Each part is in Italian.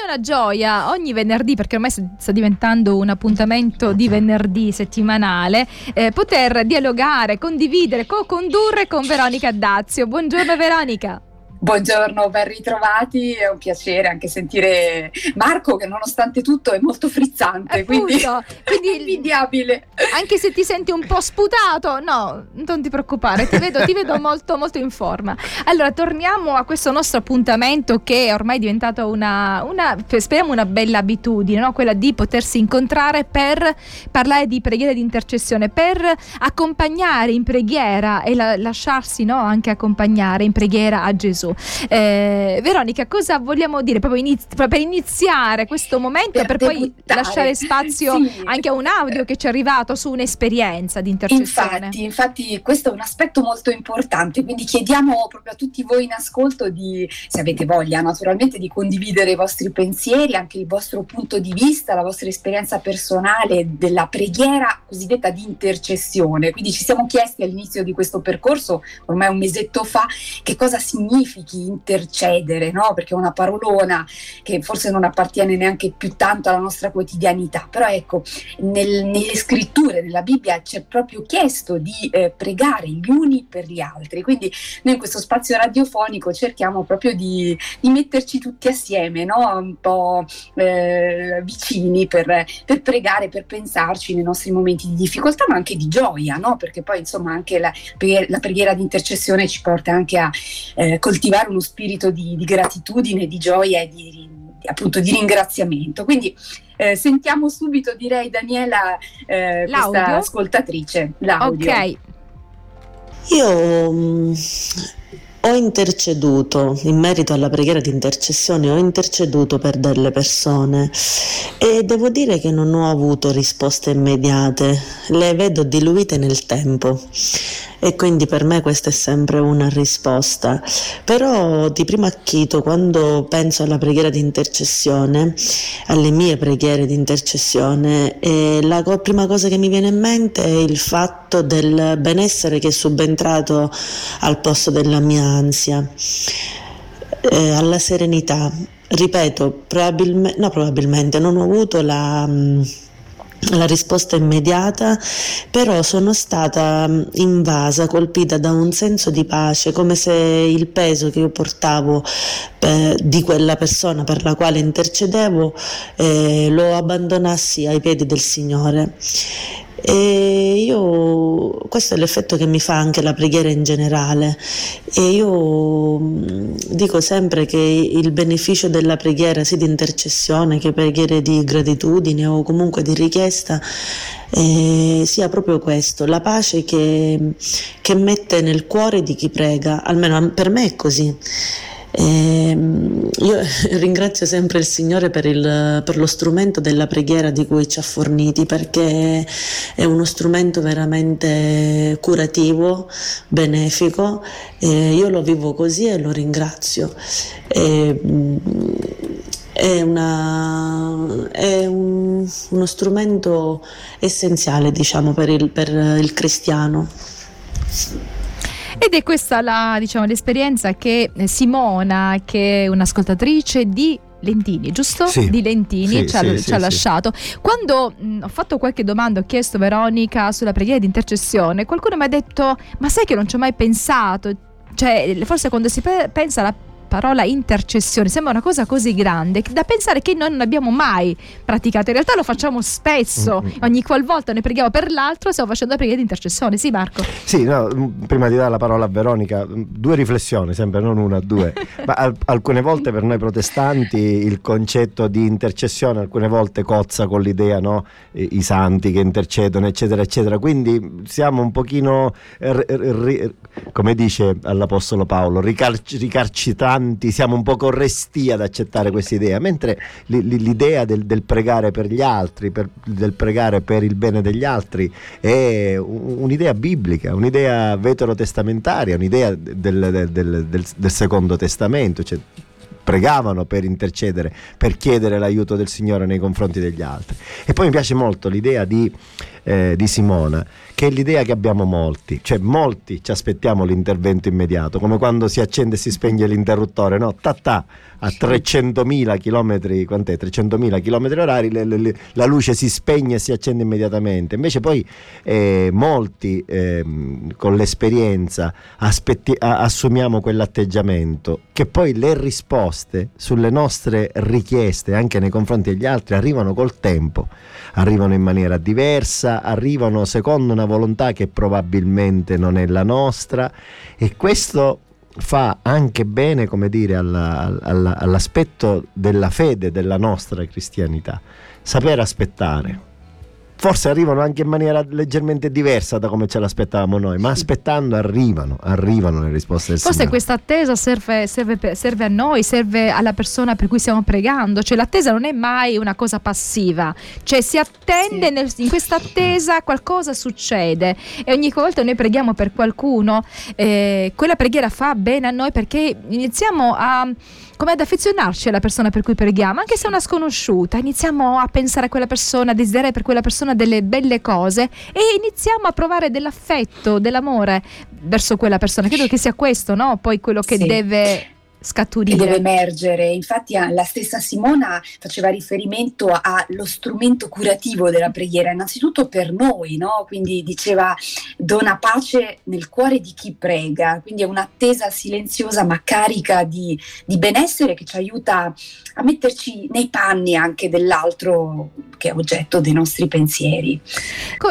è una gioia ogni venerdì, perché ormai sta diventando un appuntamento di venerdì settimanale, eh, poter dialogare, condividere, co-condurre con Veronica Dazio. Buongiorno Veronica. Buongiorno, ben ritrovati, è un piacere anche sentire Marco che nonostante tutto è molto frizzante, quindi, quindi invidiabile. Anche se ti senti un po' sputato, no, non ti preoccupare, ti vedo, ti vedo molto, molto in forma. Allora, torniamo a questo nostro appuntamento che è ormai diventato una, una speriamo una bella abitudine, no? quella di potersi incontrare per parlare di preghiera di intercessione, per accompagnare in preghiera e la, lasciarsi no? anche accompagnare in preghiera a Gesù. Eh, Veronica, cosa vogliamo dire proprio inizi- per iniziare questo momento per, per poi lasciare spazio sì. anche a un audio che ci è arrivato su un'esperienza di intercessione? Infatti, infatti questo è un aspetto molto importante, quindi chiediamo proprio a tutti voi in ascolto di, se avete voglia naturalmente, di condividere i vostri pensieri, anche il vostro punto di vista, la vostra esperienza personale della preghiera cosiddetta di intercessione. Quindi ci siamo chiesti all'inizio di questo percorso, ormai un mesetto fa, che cosa significa significhi intercedere, no? perché è una parolona che forse non appartiene neanche più tanto alla nostra quotidianità, però ecco, nel, nelle scritture della Bibbia c'è proprio chiesto di eh, pregare gli uni per gli altri, quindi noi in questo spazio radiofonico cerchiamo proprio di, di metterci tutti assieme, no? un po' eh, vicini per, per, pregare, per pensarci nei nostri momenti di difficoltà, ma anche di gioia, no? perché poi insomma anche la, la preghiera di intercessione ci porta anche a eh, coltivare coltivare uno spirito di, di gratitudine, di gioia e di, appunto di ringraziamento. Quindi eh, sentiamo subito, direi Daniela, eh, questa ascoltatrice, l'audio. Ok. Io mm, ho interceduto in merito alla preghiera di intercessione, ho interceduto per delle persone e devo dire che non ho avuto risposte immediate, le vedo diluite nel tempo e quindi per me questa è sempre una risposta. Però di primo acchito quando penso alla preghiera di intercessione, alle mie preghiere di intercessione, eh, la co- prima cosa che mi viene in mente è il fatto del benessere che è subentrato al posto della mia ansia, eh, alla serenità. Ripeto, probabilmente, no, probabilmente non ho avuto la... Mh, la risposta immediata, però sono stata mm, invasa, colpita da un senso di pace, come se il peso che io portavo eh, di quella persona per la quale intercedevo eh, lo abbandonassi ai piedi del Signore. E io, questo è l'effetto che mi fa anche la preghiera in generale e io mm, dico sempre che il beneficio della preghiera sia di intercessione che preghiere di gratitudine o comunque di richiesta eh, sia proprio questo, la pace che, che mette nel cuore di chi prega, almeno per me è così. E ehm, io ringrazio sempre il Signore per, il, per, lo strumento della preghiera di cui ci ha forniti perché è uno strumento veramente curativo, benefico. E io lo vivo così e lo ringrazio. E, è, una, è un, uno strumento essenziale diciamo, per, il, per il cristiano. Ed è questa la, diciamo, l'esperienza che Simona, che è un'ascoltatrice di Lentini, giusto? Sì. Di Lentini sì, ci ha, sì, ci ha lasciato. Quando mh, ho fatto qualche domanda, ho chiesto a Veronica sulla preghiera di intercessione, qualcuno mi ha detto: Ma sai che non ci ho mai pensato? Cioè, forse quando si pe- pensa alla parola intercessione sembra una cosa così grande da pensare che noi non abbiamo mai praticato. In realtà lo facciamo spesso, mm-hmm. ogni qualvolta noi preghiamo per l'altro, stiamo facendo la preghiera di intercessione. Sì, Marco. Sì, no, prima di dare la parola a Veronica, due riflessioni, sempre non una, due. Ma al- alcune volte per noi protestanti il concetto di intercessione alcune volte cozza con l'idea, no? I, I, santi che intercedono, eccetera, eccetera. Quindi siamo un pochino, r- r- come dice all'Apostolo Paolo, ricar- ricarcitanti avanti, siamo un po' restii ad accettare questa idea, mentre l'idea del, del, pregare per gli altri, per, del pregare per il bene degli altri è un'idea biblica, un'idea veterotestamentaria, un'idea del, del, del Secondo Testamento. Cioè, pregavano per intercedere, per chiedere l'aiuto del Signore nei confronti degli altri. E poi mi piace molto l'idea di, eh, di Simona, che è l'idea che abbiamo molti, cioè molti ci aspettiamo l'intervento immediato, come quando si accende e si spegne l'interruttore, no? Ta ta, a 300.000 km, quant'è? 300.000 km orari le, le, la luce si spegne e si accende immediatamente. Invece poi eh, molti eh, con l'esperienza aspetti, a, assumiamo quell'atteggiamento che poi le risposte sulle nostre richieste anche nei confronti degli altri arrivano col tempo, arrivano in maniera diversa, arrivano secondo una volontà che probabilmente non è la nostra e questo fa anche bene, come dire, alla, alla, all'aspetto della fede della nostra cristianità, saper aspettare forse arrivano anche in maniera leggermente diversa da come ce l'aspettavamo noi, ma aspettando arrivano, arrivano le risposte del forse Signore. questa attesa serve, serve, serve, a noi, serve alla persona per cui stiamo pregando, cioè l'attesa non è mai una cosa passiva, cioè si attende sì. nel, in questa attesa qualcosa succede e ogni volta noi preghiamo per qualcuno, eh, quella preghiera fa bene a noi perché iniziamo a come ad affezionarci alla persona per cui preghiamo, anche se è una sconosciuta, iniziamo a pensare a quella persona, a desiderare per quella persona delle belle cose e iniziamo a provare dell'affetto, dell'amore verso quella persona. Credo che sia questo, no? Poi quello che sì. deve scaturire. Che deve emergere. Infatti la stessa Simona faceva riferimento allo strumento curativo della preghiera, innanzitutto per noi, no? quindi diceva dona pace nel cuore di chi prega, quindi è un'attesa silenziosa ma carica di, di benessere che ci aiuta a metterci nei panni anche dell'altro che è oggetto dei nostri pensieri.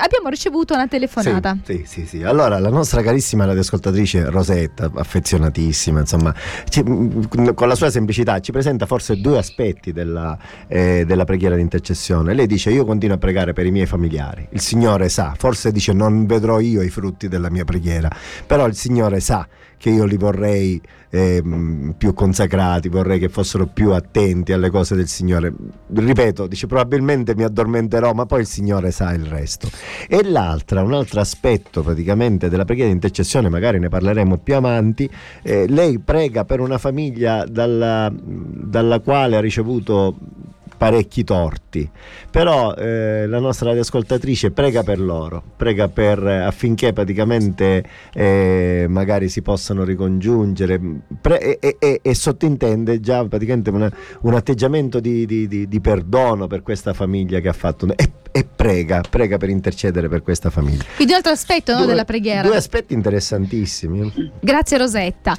Abbiamo ricevuto una telefonata. Sì, sì, sì. sì. Allora, la nostra carissima radioascoltatrice Rosetta, affezionatissima, insomma, ci, con la sua semplicità ci presenta forse due aspetti della, eh, della preghiera di intercessione. Lei dice io continuo a pregare per i miei familiari, il Signore sa, forse dice non vedrò io i frutti della mia preghiera, però il Signore sa che io li vorrei eh, più consacrati, vorrei che fossero più attenti alle cose del Signore. Ripeto, dice probabilmente mi addormenterò, ma poi il Signore sa il resto. E l'altra, un altro aspetto praticamente della preghiera di intercessione, magari ne parleremo più avanti, eh, lei prega per una famiglia dalla, dalla quale ha ricevuto parecchi torti, però eh, la nostra radioascoltatrice prega per loro, prega per, eh, affinché praticamente eh, magari si possano ricongiungere pre- e, e, e, sottintende già praticamente una, un atteggiamento di, di, di, di, perdono per questa famiglia che ha fatto e, e, prega, prega per intercedere per questa famiglia. Quindi un altro aspetto no, due, della preghiera. Due aspetti interessantissimi. Grazie Rosetta.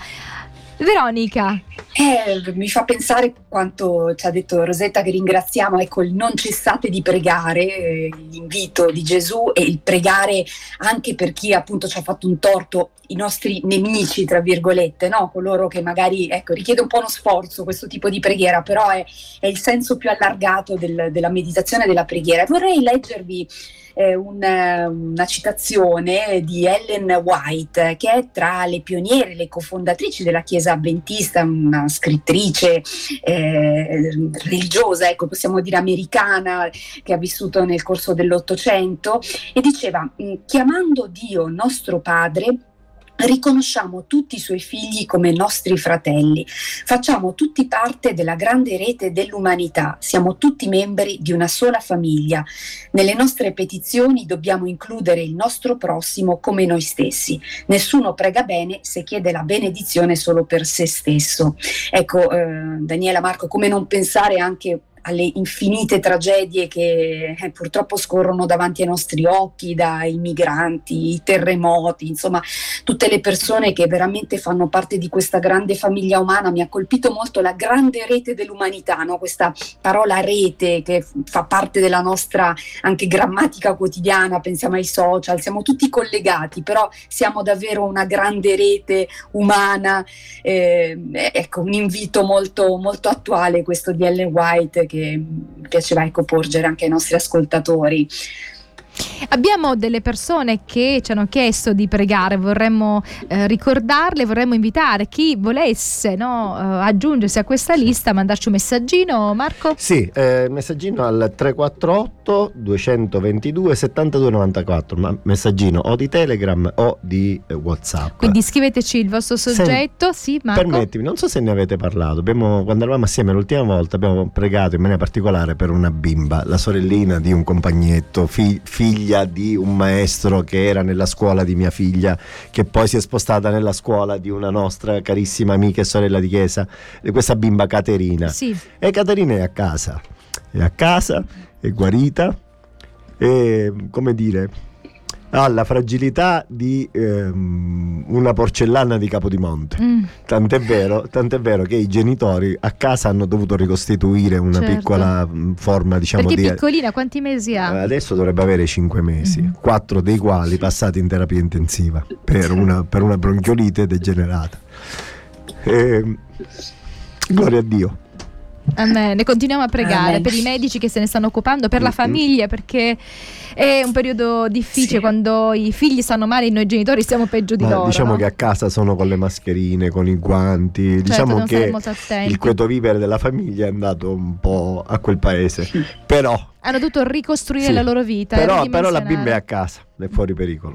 Veronica. Eh, mi fa pensare quanto ci ha detto Rosetta che ringraziamo, ecco il non cessate di pregare, eh, l'invito di Gesù e il pregare anche per chi appunto ci ha fatto un torto, i nostri nemici, tra virgolette, no? coloro che magari ecco, richiede un po' uno sforzo questo tipo di preghiera, però è, è il senso più allargato del, della meditazione e della preghiera. Vorrei leggervi eh, una, una, citazione di Ellen White, che è tra le pioniere, le cofondatrici della Chiesa Adventista, una scrittrice eh, religiosa, ecco, possiamo dire americana, che ha vissuto nel corso dell'Ottocento, e diceva, chiamando Dio nostro Padre, Riconosciamo tutti i suoi figli come nostri fratelli, facciamo tutti parte della grande rete dell'umanità, siamo tutti membri di una sola famiglia. Nelle nostre petizioni dobbiamo includere il nostro prossimo come noi stessi. Nessuno prega bene se chiede la benedizione solo per se stesso. Ecco, eh, Daniela Marco, come non pensare anche alle infinite tragedie che eh, purtroppo scorrono davanti ai nostri occhi, dai migranti, i terremoti, insomma tutte le persone che veramente fanno parte di questa grande famiglia umana. Mi ha colpito molto la grande rete dell'umanità, no? questa parola rete che fa parte della nostra anche grammatica quotidiana, pensiamo ai social, siamo tutti collegati, però siamo davvero una grande rete umana. Eh, ecco, un invito molto, molto attuale questo di Ellen White che piaceva ecco, porgere anche ai nostri ascoltatori. Abbiamo delle persone che ci hanno chiesto di pregare, vorremmo eh, ricordarle, vorremmo invitare chi volesse no, eh, aggiungersi a questa lista, mandarci un messaggino, Marco? Sì, eh, messaggino al 348 222 7294, ma messaggino o di Telegram o di eh, Whatsapp. Quindi scriveteci il vostro soggetto, Sen- sì, Marco? Permettimi, non so se ne avete parlato, abbiamo, quando eravamo assieme l'ultima volta abbiamo pregato in maniera particolare per una bimba, la sorellina di un compagnetto, fi- figlia di un maestro che era nella scuola di mia figlia, che poi si è spostata nella scuola di una nostra carissima amica e sorella di chiesa, questa bimba Caterina. Sì. E Caterina è a casa, è a casa, è guarita e come dire ha la fragilità di ehm, una porcellana di Capodimonte. Mm. Tant'è vero, tant'è vero che i genitori a casa hanno dovuto ricostituire una Certo. piccola mh, forma, diciamo, Perché di piccolina, quanti mesi ha? Adesso dovrebbe avere 5 mesi, Mhm. 4 dei quali passati in terapia intensiva per una, per una bronchiolite degenerata. Ehm, gloria a Dio. Amen. E continuiamo a pregare Amen. per i medici che se ne stanno occupando, per la Mm-mm. famiglia, perché è un periodo difficile Sì. quando i figli stanno male e noi genitori stiamo peggio di Ma loro. diciamo no? che a casa sono con le mascherine, con i guanti. Certo, diciamo che il quieto vivere della famiglia è andato un po' a quel paese. Però, Hanno dovuto ricostruire Sì. la loro vita. però, e però la bimba è a casa, è fuori pericolo.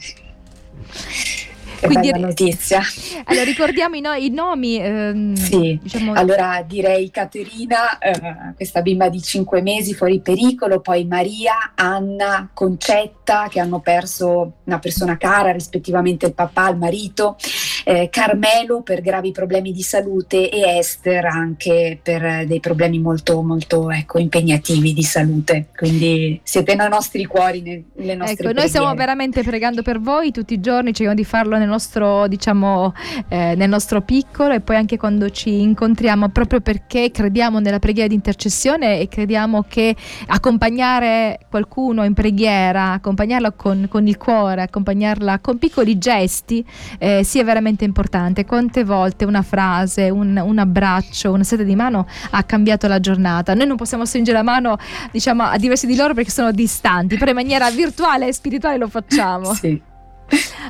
Che Quindi- bella notizia. Allora, ricordiamo i, no- i nomi. ehm, Sì. diciamo, Allora direi Caterina, eh, questa bimba di 5 mesi fuori pericolo, poi Maria, Anna, Concetta che hanno perso una persona cara, rispettivamente il papà, il marito, eh, Carmelo per gravi problemi di salute e Esther anche per eh, dei problemi molto, molto ecco, impegnativi di salute. Quindi siete nei nostri cuori, ne- nelle nostre Ecco, noi stiamo veramente pregando per voi tutti i giorni, cerchiamo di farlo nel nostro, diciamo, eh, nel nostro piccolo e poi anche quando ci incontriamo, proprio perché crediamo nella preghiera di intercessione e crediamo che accompagnare qualcuno in preghiera, accompagnarla con, con il cuore, accompagnarla con piccoli gesti eh, sia veramente importante. Quante volte una frase, un, un abbraccio, una seta di mano ha cambiato la giornata. Noi non possiamo stringere la mano, diciamo, a diversi di loro perché sono distanti, però in maniera virtuale e spirituale lo facciamo. Sì.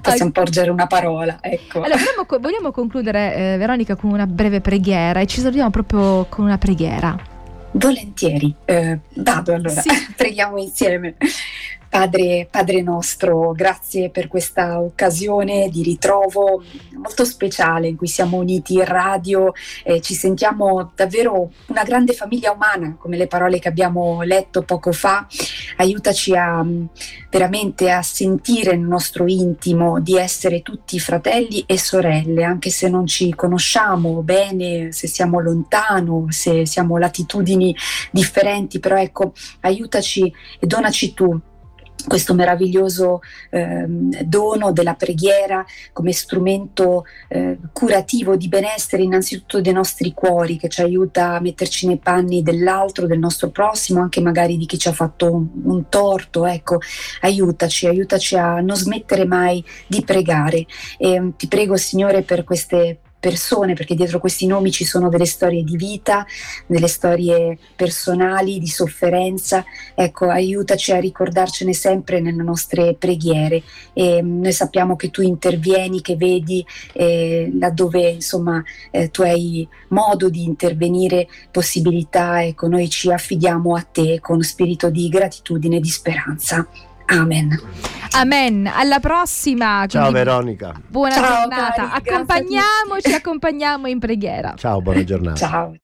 Possiamo porgere una parola, ecco. Allora, vogliamo, vogliamo concludere, eh, Veronica, con una breve preghiera e ci salutiamo proprio con una preghiera. Volentieri, eh, vado allora, Sì. preghiamo insieme. Padre, Padre nostro, grazie per questa occasione di ritrovo molto speciale in cui siamo uniti in radio e ci sentiamo davvero una grande famiglia umana, come le parole che abbiamo letto poco fa. Aiutaci a mm, veramente a sentire nel nostro intimo di essere tutti fratelli e sorelle, anche se non ci conosciamo bene, se siamo lontano, se siamo latitudini differenti, però ecco, aiutaci e donaci tu questo meraviglioso ehm, dono della preghiera come strumento eh, curativo di benessere innanzitutto dei nostri cuori che ci aiuta a metterci nei panni dell'altro, del nostro prossimo, anche magari di chi ci ha fatto un, un torto, ecco, aiutaci, aiutaci a non smettere mai di pregare. E ti prego Signore per queste persone, perché dietro questi nomi ci sono delle storie di vita, delle storie personali, di sofferenza. Ecco, aiutaci a ricordarcene sempre nelle nostre preghiere. E mm, noi sappiamo che tu intervieni, che vedi eh, laddove insomma eh, tu hai modo di intervenire, possibilità. Ecco, noi ci affidiamo a te con spirito di gratitudine e di speranza. Amen. Amen. Alla prossima. Ciao quindi Veronica. Buona Ciao, giornata. cari. Accompagniamoci, accompagniamo in preghiera. Ciao, buona giornata. Ciao.